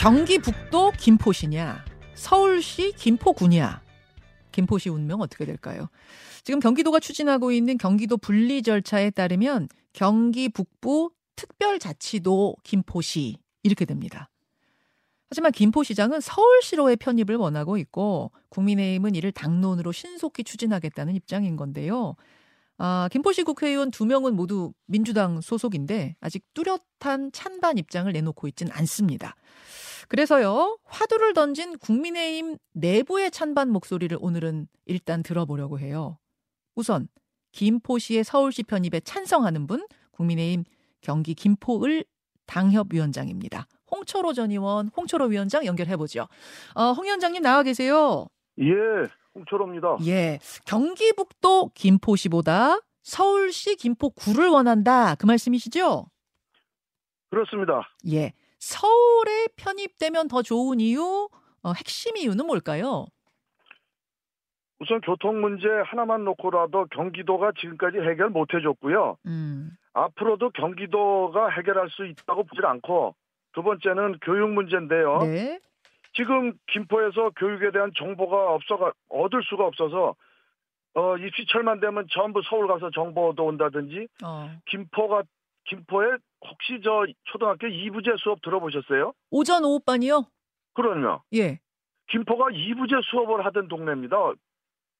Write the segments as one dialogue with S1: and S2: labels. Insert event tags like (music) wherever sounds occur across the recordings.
S1: 경기 북도 김포시냐, 서울시 김포구냐, 김포시 운명 어떻게 될까요? 지금 경기도가 추진하고 있는 경기도 분리 절차에 따르면 경기 북부 특별자치도 김포시 이렇게 됩니다. 하지만 김포시장은 서울시로의 편입을 원하고 있고 국민의힘은 이를 당론으로 신속히 추진하겠다는 입장인 건데요. 아, 김포시 국회의원 두 명은 모두 민주당 소속인데 아직 뚜렷한 찬반 입장을 내놓고 있지는 않습니다. 그래서요, 화두를 던진 국민의힘 내부의 찬반 목소리를 오늘은 일단 들어보려고 해요. 우선, 김포시의 서울시 편입에 찬성하는 분, 국민의힘 경기 김포을 당협위원장입니다. 홍철호 전 의원, 홍철호 위원장 연결해보죠. 어, 홍 위원장님 나와 계세요.
S2: 예, 홍철호입니다.
S1: 예. 경기북도 김포시보다 서울시 김포구를 원한다. 그 말씀이시죠?
S2: 그렇습니다.
S1: 예. 서울에 편입되면 더 좋은 이유, 어, 핵심 이유는 뭘까요?
S2: 우선 교통 문제 하나만 놓고라도 경기도가 지금까지 해결 못 해줬고요.
S1: 음.
S2: 앞으로도 경기도가 해결할 수 있다고 보질 않고 두 번째는 교육 문제인데요.
S1: 네.
S2: 지금 김포에서 교육에 대한 정보가 없어가 얻을 수가 없어서 어 입시철만 되면 전부 서울 가서 정보도 온다든지
S1: 어.
S2: 김포가 김포에 혹시 저 초등학교 2부제 수업 들어보셨어요?
S1: 오전 오후반이요?
S2: 그럼요.
S1: 예.
S2: 김포가 2부제 수업을 하던 동네입니다.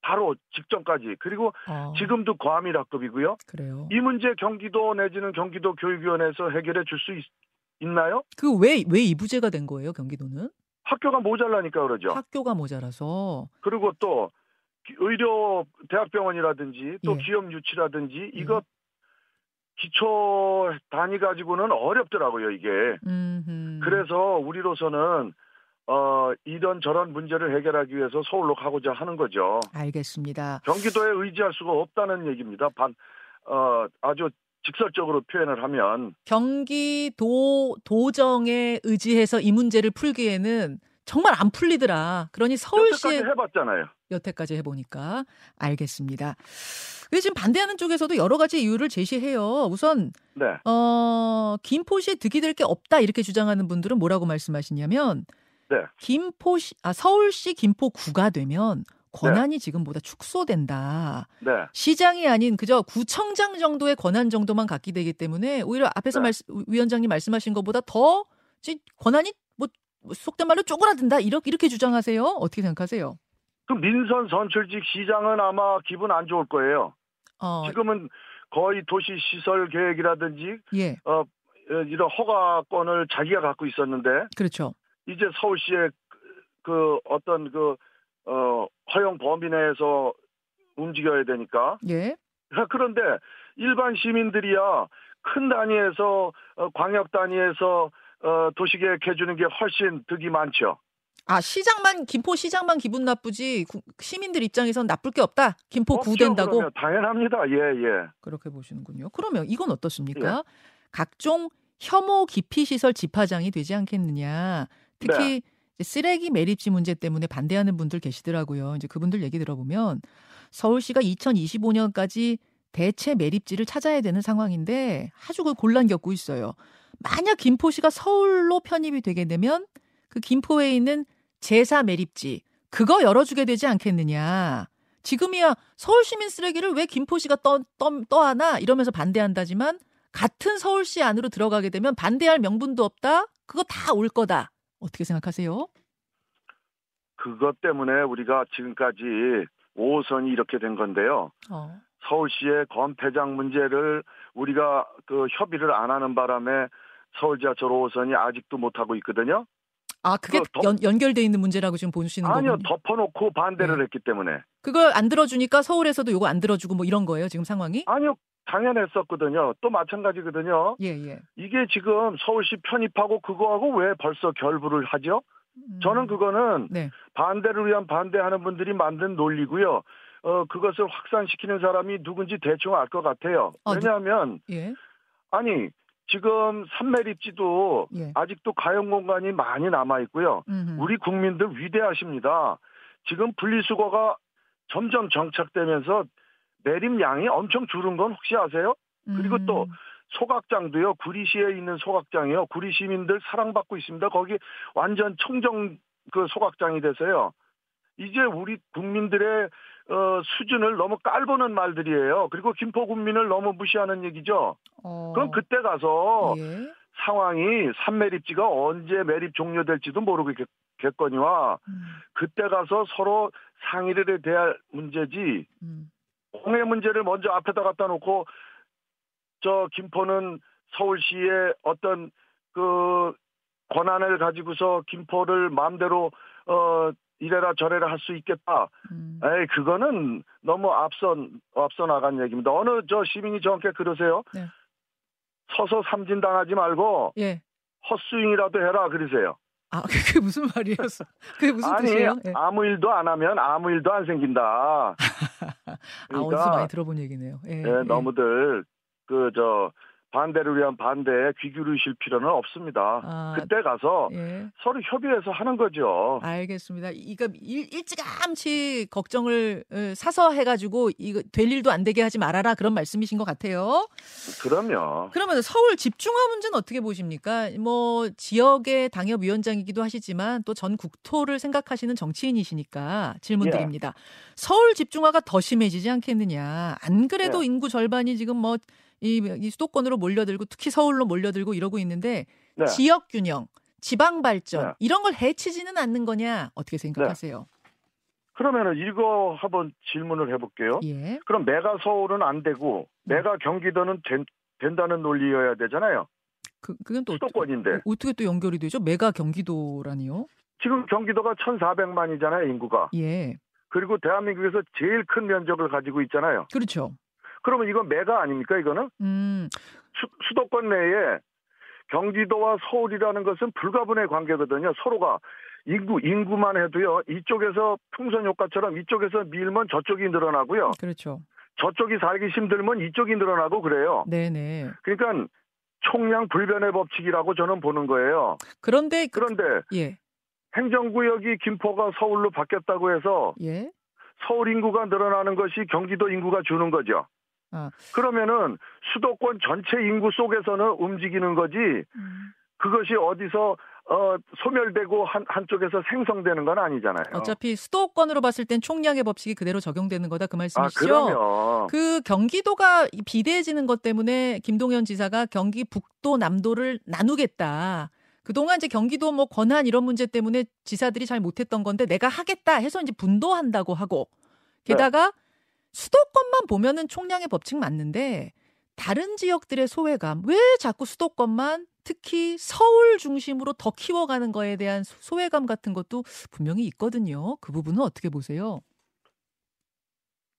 S2: 바로 직전까지. 그리고
S1: 어,
S2: 지금도 과밀학급이고요.
S1: 그래요.
S2: 이 문제 경기도 내지는 경기도 교육위원회에서 해결해 줄 수 있나요?
S1: 그 왜 왜 이부제가 된 거예요, 경기도는?
S2: 학교가 모자라니까 그러죠.
S1: 학교가 모자라서.
S2: 그리고 또 기- 의료 대학병원이라든지 또
S1: 예.
S2: 기업 유치라든지 이거 기초 단위 가지고는 어렵더라고요 이게.
S1: 음.
S2: 그래서 우리로서는 어 이런 저런 문제를 해결하기 위해서 서울로 가고자 하는 거죠.
S1: 알겠습니다.
S2: 경기도에 의지할 수가 없다는 얘기입니다. 반, 어, 아주 직설적으로 표현을 하면.
S1: 경기도 도정에 의지해서 이 문제를 풀기에는 정말 안 풀리더라. 그러니 서울시에
S2: 해봤잖아요.
S1: 여태까지 해보니까 알겠습니다. 근데 지금 반대하는 쪽에서도 여러 가지 이유를 제시해요. 우선
S2: 네.
S1: 어, 김포시에 득이 될 게 없다 이렇게 주장하는 분들은 뭐라고 말씀하시냐면
S2: 네.
S1: 김포시 아 서울시 김포구가 되면 권한이 지금보다 축소된다.
S2: 네.
S1: 시장이 아닌 그저 구청장 정도의 권한 정도만 갖게 되기 때문에 오히려 앞에서
S2: 네.
S1: 말씀, 위원장님 말씀하신 것보다 더 지- 권한이 뭐 속된 말로 쪼그라든다 이렇게 이렇게 주장하세요. 어떻게 생각하세요?
S2: 그 민선 선출직 시장은 아마 기분 안 좋을 거예요.
S1: 어,
S2: 지금은 거의 도시 시설 계획이라든지,
S1: 예,
S2: 어, 이런 허가권을 자기가 갖고 있었는데,
S1: 그렇죠.
S2: 이제 서울시의 그, 그 어떤 그, 어, 허용 범위 내에서 움직여야 되니까.
S1: 예,
S2: 그런데 일반 시민들이야 큰 단위에서 어, 광역 단위에서 어, 도시계획 해주는 게 훨씬 득이 많죠.
S1: 아 시장만 김포 시장만 기분 나쁘지 구- 시민들 입장에선 나쁠 게 없다. 김포
S2: 없죠,
S1: 구된다고
S2: 그러면 당연합니다. 예, 예.
S1: 그렇게 보시는군요. 그러면 이건 어떻습니까?
S2: 예.
S1: 각종 혐오 기피 시설 집화장이 되지 않겠느냐. 특히
S2: 네.
S1: 쓰레기 매립지 문제 때문에 반대하는 분들 계시더라고요. 이제 그분들 얘기 들어보면 서울시가 2025년까지 대체 매립지를 찾아야 되는 상황인데 아주 그 곤란 겪고 있어요. 만약 김포시가 서울로 편입이 되게 되면 그 김포에 있는 제사 매립지 그거 열어주게 되지 않겠느냐. 지금이야 서울 시민 쓰레기를 왜 김포시가 떠, 떠, 떠하나 이러면서 반대한다지만 같은 서울시 안으로 들어가게 되면 반대할 명분도 없다. 그거 다 올 거다. 어떻게 생각하세요?
S2: 그것 때문에 우리가 지금까지 5호선이 이렇게 된 건데요.
S1: 어.
S2: 서울시의 건폐장 문제를 우리가 그 협의를 안 하는 바람에 서울 지하철 5호선이 아직도 못 하고 있거든요.
S1: 아 그게
S2: 그 더-
S1: 연, 연결돼 있는 문제라고 지금 보시는
S2: 아니요,
S1: 거군요.
S2: 덮어놓고 반대를
S1: 네.
S2: 했기 때문에.
S1: 그걸 안 들어주니까 서울에서도 요거 안 들어주고 뭐 이런 거예요 지금 상황이?
S2: 아니요, 당연했었거든요. 또 마찬가지거든요.
S1: 예 예.
S2: 이게 지금 서울시 편입하고 그거하고 왜 벌써 결부를 하죠?
S1: 음.
S2: 저는 그거는
S1: 네.
S2: 반대를 위한 반대하는 분들이 만든 논리고요. 어, 그것을 확산시키는 사람이 누군지 대충 알 것 같아요.
S1: 아, 누-
S2: 왜냐하면,
S1: 예.
S2: 아니, 지금 산매립지도
S1: 예.
S2: 아직도 가용 공간이 많이 남아 있고요.
S1: 음흠.
S2: 우리 국민들 위대하십니다. 지금 분리수거가 점점 정착되면서 매립량이 엄청 줄은 건 혹시 아세요? 그리고 또
S1: 음.
S2: 소각장도요. 구리시에 있는 소각장이요. 구리 시민들 사랑받고 있습니다. 거기 완전 청정 그 소각장이 돼서요. 이제 우리 국민들의 어, 수준을 너무 깔보는 말들이에요. 그리고 김포 국민을 너무 무시하는 얘기죠.
S1: 어.
S2: 그럼 그때 가서
S1: 예.
S2: 상황이 산매립지가 언제 매립 종료될지도 모르겠거니와
S1: 음,
S2: 그때 가서 서로 상의를 해야 할 문제지
S1: 음.
S2: 공해 문제를 먼저 앞에다 갖다 놓고 저 김포는 서울시의 어떤 그 권한을 가지고서 김포를 마음대로 어 이래라 저래라 할 수 있겠다.
S1: 음.
S2: 에이 그거는 너무 앞선 앞서 나간 얘기입니다. 어느 저 시민이 저한테 그러세요.
S1: 네.
S2: 서서 삼진 당하지 말고
S1: 예.
S2: 헛스윙이라도 해라 그러세요.
S1: 아, (laughs) 그게 무슨 말이었어? 그게 무슨
S2: 아니
S1: 뜻이에요? 예.
S2: 아무 일도 안 하면 아무 일도 안 생긴다. (laughs)
S1: 아, 어디서
S2: 그러니까
S1: 많이 들어본 얘기네요. 예,
S2: 예,
S1: 예.
S2: 너무들 그 저 반대를 위한 반대에 귀 기울이실 필요는 없습니다.
S1: 아,
S2: 그때 가서
S1: 예.
S2: 서로 협의해서 하는 거죠.
S1: 알겠습니다. 이거 일, 일찌감치 걱정을 어, 사서 해가지고 이거 될 일도 안 되게 하지 말아라 그런 말씀이신 것 같아요.
S2: 그럼요.
S1: 그러면 서울 집중화 문제는 어떻게 보십니까? 뭐 지역의 당협위원장이기도 하시지만 또 전 국토를 생각하시는 정치인이시니까 질문드립니다. 서울 집중화가 더 심해지지 않겠느냐? 안 그래도
S2: 네.
S1: 인구 절반이 지금 뭐 이 이 수도권으로 몰려들고 특히 서울로 몰려들고 이러고 있는데
S2: 네.
S1: 지역 균형, 지방 발전
S2: 네.
S1: 이런 걸 해치지는 않는 거냐? 어떻게 생각하세요?
S2: 그러면은 이거 한번 질문을 해볼게요.
S1: 예.
S2: 그럼 메가 서울은 안 되고
S1: 네.
S2: 메가 경기도는 된, 된다는 논리여야 되잖아요.
S1: 그 그건 또
S2: 수도권인데
S1: 어떻게 또 연결이 되죠? 메가 경기도라니요?
S2: 지금 경기도가 1,400만이잖아요 인구가.
S1: 예.
S2: 그리고 대한민국에서 제일 큰 면적을 가지고 있잖아요.
S1: 그렇죠.
S2: 그러면 이건 메가 아닙니까 이거는?
S1: 음.
S2: 수, 수도권 내에 경기도와 서울이라는 것은 불가분의 관계거든요. 서로가 인구 인구만 해도요. 이쪽에서 풍선 효과처럼 이쪽에서 밀면 저쪽이 늘어나고요.
S1: 그렇죠.
S2: 저쪽이 살기 힘들면 이쪽이 늘어나고 그래요.
S1: 네네.
S2: 그러니까 총량 불변의 법칙이라고 저는 보는 거예요.
S1: 그런데 그,
S2: 그런데
S1: 예.
S2: 행정구역이 김포가 서울로 바뀌었다고 해서
S1: 예.
S2: 서울 인구가 늘어나는 것이 경기도 인구가 주는 거죠.
S1: 아.
S2: 그러면은 수도권 전체 인구 속에서는 움직이는 거지
S1: 음.
S2: 그것이 어디서 어 소멸되고 한 한쪽에서 생성되는 건 아니잖아요.
S1: 어차피 수도권으로 봤을 땐 총량의 법칙이 그대로 적용되는 거다
S2: 그아
S1: 말씀이시죠?
S2: 그러면
S1: 그 경기도가 이 비대해지는 것 때문에 김동연 지사가 경기 북도 남도를 나누겠다. 그동안 이제 경기도 뭐 권한 이런 문제 때문에 지사들이 잘 못했던 건데 내가 하겠다 해서 이제 분도한다고 하고 게다가 수도권만 보면은 총량의 법칙 맞는데 다른 지역들의 소외감 왜 자꾸 수도권만 특히 서울 중심으로 더 키워가는 거에 대한 소- 소외감 같은 것도 분명히 있거든요. 그 부분은 어떻게 보세요?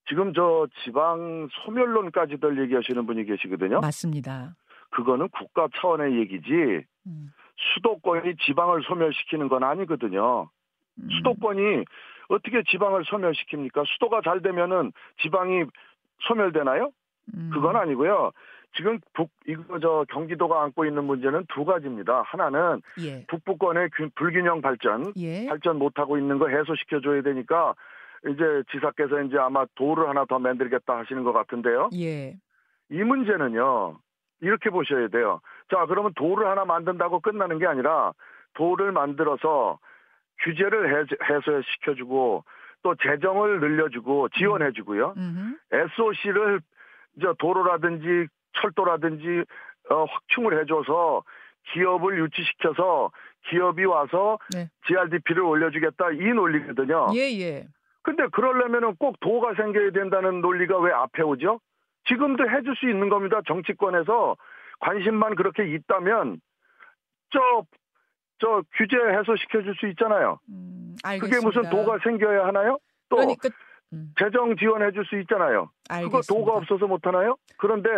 S2: 지금 저 지방 소멸론까지들 얘기하시는 분이 계시거든요.
S1: 맞습니다.
S2: 그거는 국가 차원의 얘기지
S1: 음,
S2: 수도권이 지방을 소멸시키는 건 아니거든요.
S1: 음.
S2: 수도권이 어떻게 지방을 소멸시킵니까? 수도가 잘 되면은 지방이 소멸되나요?
S1: 음.
S2: 그건 아니고요. 지금 북 이거 저 경기도가 안고 있는 문제는 두 가지입니다. 하나는
S1: 예.
S2: 북부권의 균- 불균형 발전,
S1: 예.
S2: 발전 못 하고 있는 거 해소시켜 줘야 되니까 이제 지사께서 이제 아마 도를 하나 더 만들겠다 하시는 것 같은데요.
S1: 예.
S2: 이 문제는요. 이렇게 보셔야 돼요. 자, 그러면 도를 하나 만든다고 끝나는 게 아니라 도를 만들어서 규제를 해소시켜 주고 또 재정을 늘려주고 지원해 주고요.
S1: 음흠.
S2: SOC를 저 도로라든지 철도라든지 어, 확충을 해줘서 기업을 유치시켜서 기업이 와서
S1: 네.
S2: GRDP를 올려주겠다 이 논리거든요.
S1: 예, 예.
S2: 근데 그러려면은 꼭 도가 생겨야 된다는 논리가 왜 앞에 오죠? 지금도 해줄 수 있는 겁니다. 정치권에서 관심만 그렇게 있다면 저, 저 규제 해소시켜 줄 수 있잖아요.
S1: 음,
S2: 그게. 무슨 도가 생겨야 하나요? 또
S1: 그러니까 음,
S2: 재정 지원해 줄 수 있잖아요. 그거
S1: 알겠습니다.
S2: 도가 없어서 못 하나요? 그런데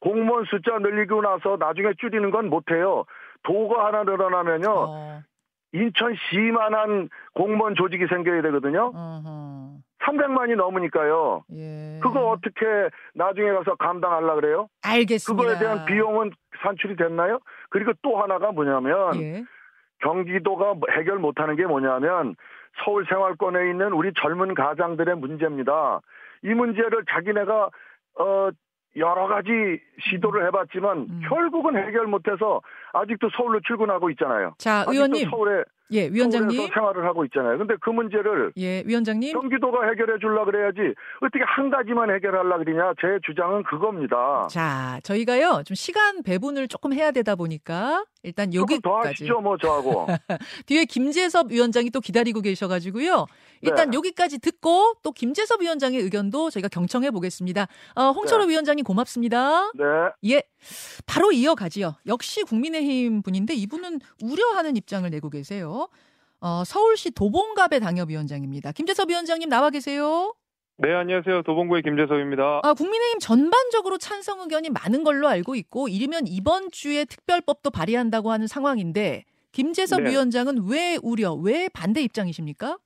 S2: 공무원 숫자 늘리고 나서 나중에 줄이는 건 못 해요. 도가 하나 늘어나면요.
S1: 어,
S2: 인천시만한 공무원 조직이 생겨야 되거든요.
S1: 어허.
S2: 300만이 넘으니까요.
S1: 예.
S2: 그거 어떻게 나중에 가서 감당하려 그래요?
S1: 알겠습니다.
S2: 그거에 대한 비용은 산출이 됐나요? 그리고 또 하나가 뭐냐면
S1: 예.
S2: 경기도가 뭐 해결 못하는 게 뭐냐면 서울 생활권에 있는 우리 젊은 가장들의 문제입니다. 이 문제를 자기네가 어 여러 가지 시도를 해봤지만 음. 결국은 해결 못해서 아직도 서울로 출근하고 있잖아요.
S1: 자, 의원님.
S2: 서울에
S1: 예, 위원장님.
S2: 생활을 하고 있잖아요. 근데 그 문제를
S1: 예, 위원장님.
S2: 경기도가 해결해 줄라 그래야지 어떻게 한 가지만 해결하려 그러냐. 제 주장은 그겁니다.
S1: 자, 저희가요. 좀 시간 배분을 조금 해야 되다 보니까 일단 여기까지.
S2: 더 하시죠, 뭐 저하고. (laughs)
S1: 뒤에 김재섭 위원장이 또 기다리고 계셔 가지고요. 일단 네. 여기까지 듣고 또 김재섭 위원장의 의견도 저희가 경청해 보겠습니다. 어, 홍철호 네. 위원장님 고맙습니다.
S2: 네.
S1: 예. 바로 이어가지요. 역시 국민의힘 분인데 이분은 우려하는 입장을 내고 계세요. 어, 서울시 도봉갑의 당협위원장입니다. 김재섭 위원장님 나와 계세요.
S3: 네, 안녕하세요. 도봉구의 김재섭입니다.
S1: 아, 국민의힘 전반적으로 찬성 의견이 많은 걸로 알고 있고 이르면 이번 주에 특별법도 발의한다고 하는 상황인데 김재섭 네. 위원장은 왜 우려, 왜 반대 입장이십니까?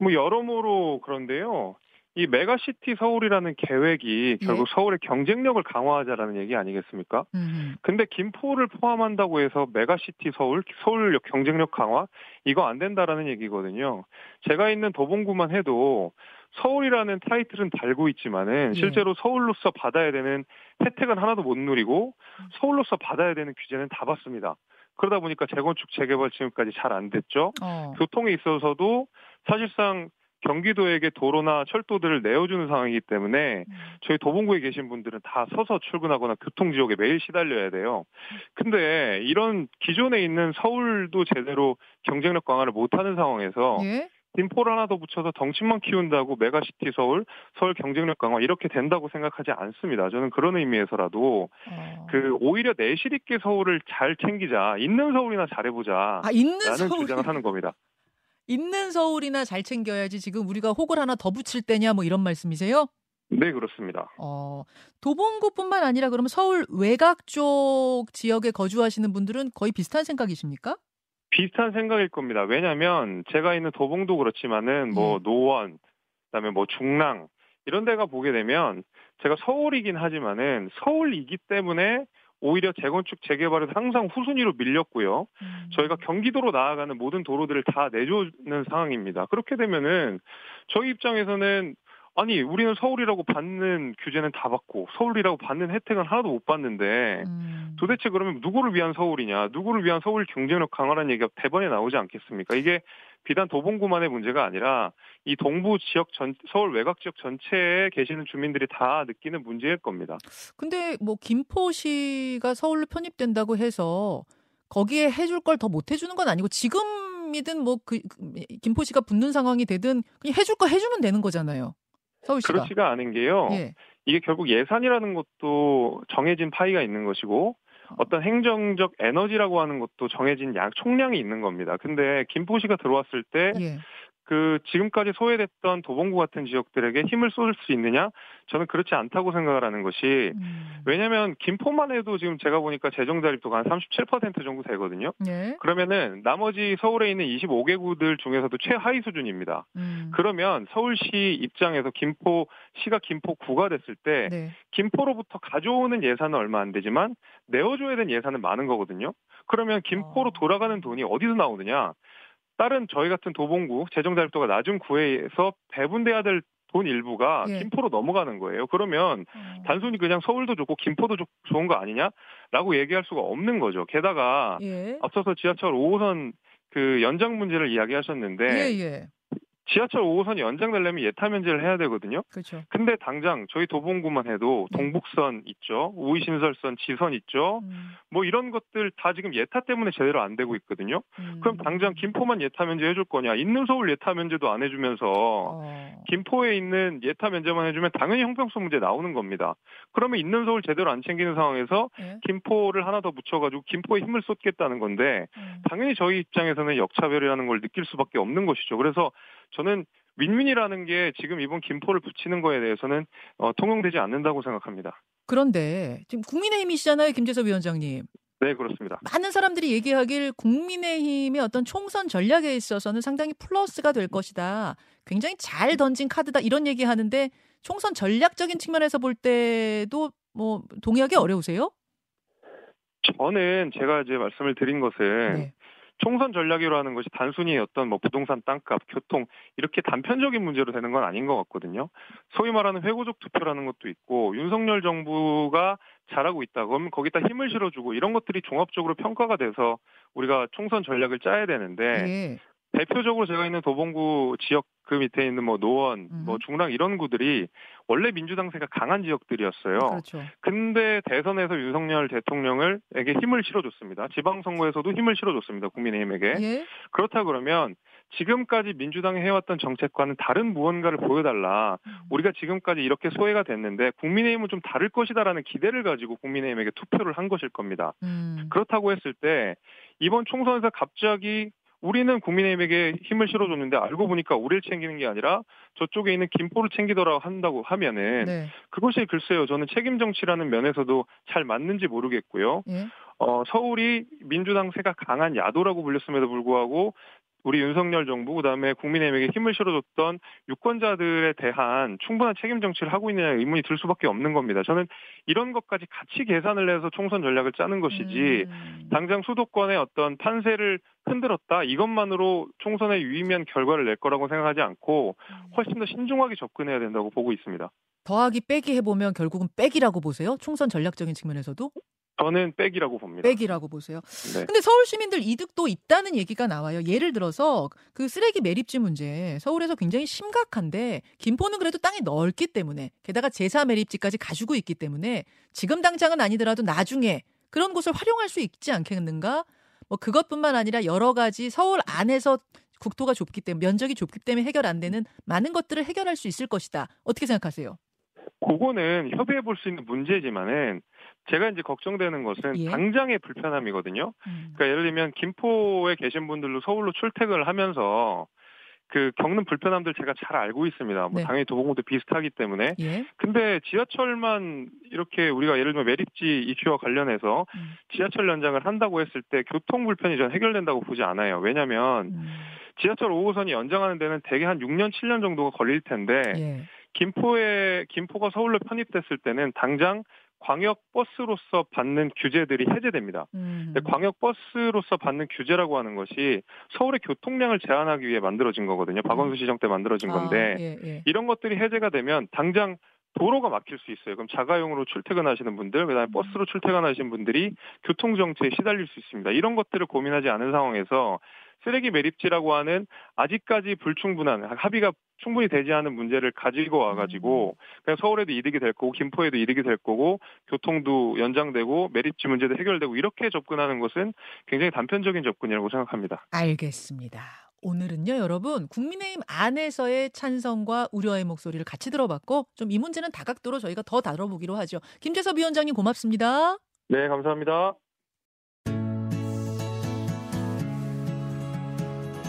S3: 뭐 여러모로 그런데요. 이 메가시티 서울이라는 계획이 예. 결국 서울의 경쟁력을 강화하자라는 얘기 아니겠습니까? 음. 근데 김포를 포함한다고 해서 메가시티 서울, 서울 경쟁력 강화 이거 안 된다라는 얘기거든요. 제가 있는 도봉구만 해도 서울이라는 타이틀은 달고 있지만은 예. 실제로 서울로서 받아야 되는 혜택은 하나도 못 누리고 서울로서 받아야 되는 규제는 다 받습니다. 그러다 보니까 재건축 재개발 지금까지 잘 안 됐죠. 어. 교통에 있어서도 사실상 경기도에게 도로나 철도들을 내어주는 상황이기 때문에 음. 저희 도봉구에 계신 분들은 다 서서 출근하거나 교통 지옥에 매일 시달려야 돼요. 근데 이런 기존에 있는 서울도 제대로 경쟁력 강화를 못하는 상황에서 예? 김포를 하나 더 붙여서 덩치만 키운다고 메가시티 서울, 서울 경쟁력 강화 이렇게 된다고 생각하지 않습니다. 저는 그런 의미에서라도 어. 그 오히려 내실 있게 서울을 잘 챙기자, 있는 서울이나 잘해보자. 아, 있는 라는 서울... 주장을 하는 겁니다.
S1: 있는 서울이나 잘 챙겨야지 지금 우리가 혹을 하나 더 붙일 때냐 뭐 이런 말씀이세요?
S3: 네, 그렇습니다.
S1: 어, 도봉구뿐만 아니라 그러면 서울 외곽 쪽 지역에 거주하시는 분들은 거의 비슷한 생각이십니까?
S3: 비슷한 생각일 겁니다. 왜냐하면 제가 있는 도봉도 그렇지만은 뭐 예. 노원, 그다음에 뭐 중랑 이런 데가 보게 되면 제가 서울이긴 하지만은 서울이기 때문에 오히려 재건축 재개발은 항상 후순위로 밀렸고요. 음. 저희가 경기도로 나아가는 모든 도로들을 다 내주는 상황입니다. 그렇게 되면은 저희 입장에서는 아니 우리는 서울이라고 받는 규제는 다 받고 서울이라고 받는 혜택은 하나도 못 받는데 음. 도대체 그러면 누구를 위한 서울이냐 누구를 위한 서울 경쟁력 강화라는 얘기가 대번에 나오지 않겠습니까 이게 비단 도봉구만의 문제가 아니라 이 동부 지역 전 서울 외곽 지역 전체에 계시는 주민들이 다 느끼는 문제일 겁니다.
S1: 근데 뭐 김포시가 서울로 편입된다고 해서 거기에 해줄 걸 더 못 해주는 건 아니고 지금이든 뭐 그 김포시가 붙는 상황이 되든 그냥 해줄 거 해주면 되는 거잖아요. 서울시가.
S3: 그렇지가 않은 게요. 예. 이게 결국 예산이라는 것도 정해진 파이가 있는 것이고 어떤 행정적 에너지라고 하는 것도 정해진 양 총량이 있는 겁니다. 근데 김포시가 들어왔을 때 예. 그 지금까지 소외됐던 도봉구 같은 지역들에게 힘을 쏠 수 있느냐? 저는 그렇지 않다고 생각을 하는 것이 음. 왜냐하면 김포만 해도 지금 제가 보니까 재정 자립도가 한 37% 정도 되거든요. 네. 그러면은 나머지 서울에 있는 25개구들 중에서도 최하위 수준입니다. 음. 그러면 서울시 입장에서 김포시가 김포구가 됐을 때 네. 김포로부터 가져오는 예산은 얼마 안 되지만 내어줘야 되는 예산은 많은 거거든요. 그러면 김포로 어. 돌아가는 돈이 어디서 나오느냐? 다른 저희 같은 도봉구 재정 자립도가 낮은 구에서 배분돼야 될 돈 일부가 예. 김포로 넘어가는 거예요. 그러면 어. 단순히 그냥 서울도 좋고 김포도 좋은 거 아니냐라고 얘기할 수가 없는 거죠. 게다가 예. 앞서서 지하철 5호선 그 연장 문제를 이야기하셨는데 예, 예. 지하철 5호선이 연장되려면 예타 면제를 해야 되거든요. 그렇죠. 근데 당장 저희 도봉구만 해도 네. 동북선 있죠. 우이신설선 지선 있죠. 음. 뭐 이런 것들 다 지금 예타 때문에 제대로 안 되고 있거든요. 음. 그럼 당장 김포만 예타 면제 해줄 거냐? 있는 서울 예타 면제도 안 해주면서 어. 김포에 있는 예타 면제만 해주면 당연히 형평성 문제 나오는 겁니다. 그러면 있는 서울 제대로 안 챙기는 상황에서 네. 김포를 하나 더 붙여가지고 김포에 힘을 쏟겠다는 건데 음. 당연히 저희 입장에서는 역차별이라는 걸 느낄 수밖에 없는 것이죠. 그래서 저는 윈윈이라는 게 지금 이번 김포를 붙이는 거에 대해서는 어, 통용되지 않는다고 생각합니다.
S1: 그런데 지금 국민의힘이시잖아요, 김재섭 위원장님.
S3: 네, 그렇습니다.
S1: 많은 사람들이 얘기하길 국민의힘의 어떤 총선 전략에 있어서는 상당히 플러스가 될 것이다. 굉장히 잘 던진 카드다. 이런 얘기 하는데 총선 전략적인 측면에서 볼 때도 뭐 동의하기 어려우세요?
S3: 저는 제가 이제 말씀을 드린 것은 네. 총선 전략이라는 것이 단순히 어떤 뭐 부동산 땅값, 교통 이렇게 단편적인 문제로 되는 건 아닌 것 같거든요. 소위 말하는 회고적 투표라는 것도 있고 윤석열 정부가 잘하고 있다. 그러면 거기다 힘을 실어주고 이런 것들이 종합적으로 평가가 돼서 우리가 총선 전략을 짜야 되는데 예. 대표적으로 제가 있는 도봉구 지역 그 밑에 있는 뭐 노원, 음. 뭐 중랑 이런 구들이 원래 민주당세가 강한 지역들이었어요. 그렇죠. 근데 대선에서 윤석열 대통령을 에게 힘을 실어줬습니다. 지방선거에서도 힘을 실어줬습니다. 국민의힘에게. 예? 그렇다 그러면 지금까지 민주당이 해왔던 정책과는 다른 무언가를 보여달라. 음. 우리가 지금까지 이렇게 소외가 됐는데 국민의힘은 좀 다를 것이다라는 기대를 가지고 국민의힘에게 투표를 한 것일 겁니다. 음. 그렇다고 했을 때 이번 총선에서 갑자기 우리는 국민의힘에게 힘을 실어줬는데 알고 보니까 우리를 챙기는 게 아니라 저쪽에 있는 김포를 챙기더라 한다고 하면은 네. 그것이 글쎄요 저는 책임 정치라는 면에서도 잘 맞는지 모르겠고요. 예? 어, 서울이 민주당 세가 강한 야도라고 불렸음에도 불구하고 우리 윤석열 정부 그다음에 국민의힘에게 힘을 실어줬던 유권자들에 대한 충분한 책임 정치를 하고 있느냐 의문이 들 수밖에 없는 겁니다. 저는 이런 것까지 같이 계산을 해서 총선 전략을 짜는 것이지 음. 당장 수도권의 어떤 판세를 흔들었다 이것만으로 총선에 유의미한 결과를 낼 거라고 생각하지 않고 음. 훨씬 더 신중하게 접근해야 된다고 보고 있습니다.
S1: 더하기 빼기 해보면 결국은 빼기라고 보세요? 총선 전략적인 측면에서도?
S3: 저는 백이라고 봅니다.
S1: 백이라고 보세요. 네. 근데 서울 시민들 이득도 있다는 얘기가 나와요. 예를 들어서 그 쓰레기 매립지 문제 서울에서 굉장히 심각한데 김포는 그래도 땅이 넓기 때문에 게다가 제사 매립지까지 가지고 있기 때문에 지금 당장은 아니더라도 나중에 그런 곳을 활용할 수 있지 않겠는가? 뭐 그것뿐만 아니라 여러 가지 서울 안에서 국토가 좁기 때문에 면적이 좁기 때문에 해결 안 되는 많은 것들을 해결할 수 있을 것이다. 어떻게 생각하세요?
S3: 그거는 협의해 볼 수 있는 문제지만은 제가 이제 걱정되는 것은 예? 당장의 불편함이거든요. 음. 그러니까 예를 들면 김포에 계신 분들로 서울로 출퇴근을 하면서 그 겪는 불편함들 제가 잘 알고 있습니다. 뭐 네. 당연히 도봉구도 비슷하기 때문에. 예? 근데 지하철만 이렇게 우리가 예를 들면 매립지 이슈와 관련해서 음. 지하철 연장을 한다고 했을 때 교통 불편이 전 해결된다고 보지 않아요. 왜냐하면 음. 지하철 5호선이 연장하는 데는 대개 한 6년 7년 정도가 걸릴 텐데 예. 김포에 김포가 서울로 편입됐을 때는 당장 광역 버스로서 받는 규제들이 해제됩니다. 음. 광역 버스로서 받는 규제라고 하는 것이 서울의 교통량을 제한하기 위해 만들어진 거거든요. 음. 박원순 시정 때 만들어진 아, 건데 아, 예, 예. 이런 것들이 해제가 되면 당장 도로가 막힐 수 있어요. 그럼 자가용으로 출퇴근하시는 분들, 그다음에 음. 버스로 출퇴근하시는 분들이 교통 정체에 시달릴 수 있습니다. 이런 것들을 고민하지 않은 상황에서 쓰레기 매립지라고 하는 아직까지 불충분한 합의가 충분히 되지 않은 문제를 가지고 와가지고 음. 그냥 서울에도 이득이 될 거고 김포에도 이득이 될 거고 교통도 연장되고 매립지 문제도 해결되고 이렇게 접근하는 것은 굉장히 단편적인 접근이라고 생각합니다.
S1: 알겠습니다. 오늘은요, 여러분, 국민의힘 안에서의 찬성과 우려의 목소리를 같이 들어봤고, 좀 이 문제는 다각도로 저희가 더 다뤄보기로 하죠. 김재섭 위원장님 고맙습니다.
S3: 네, 감사합니다.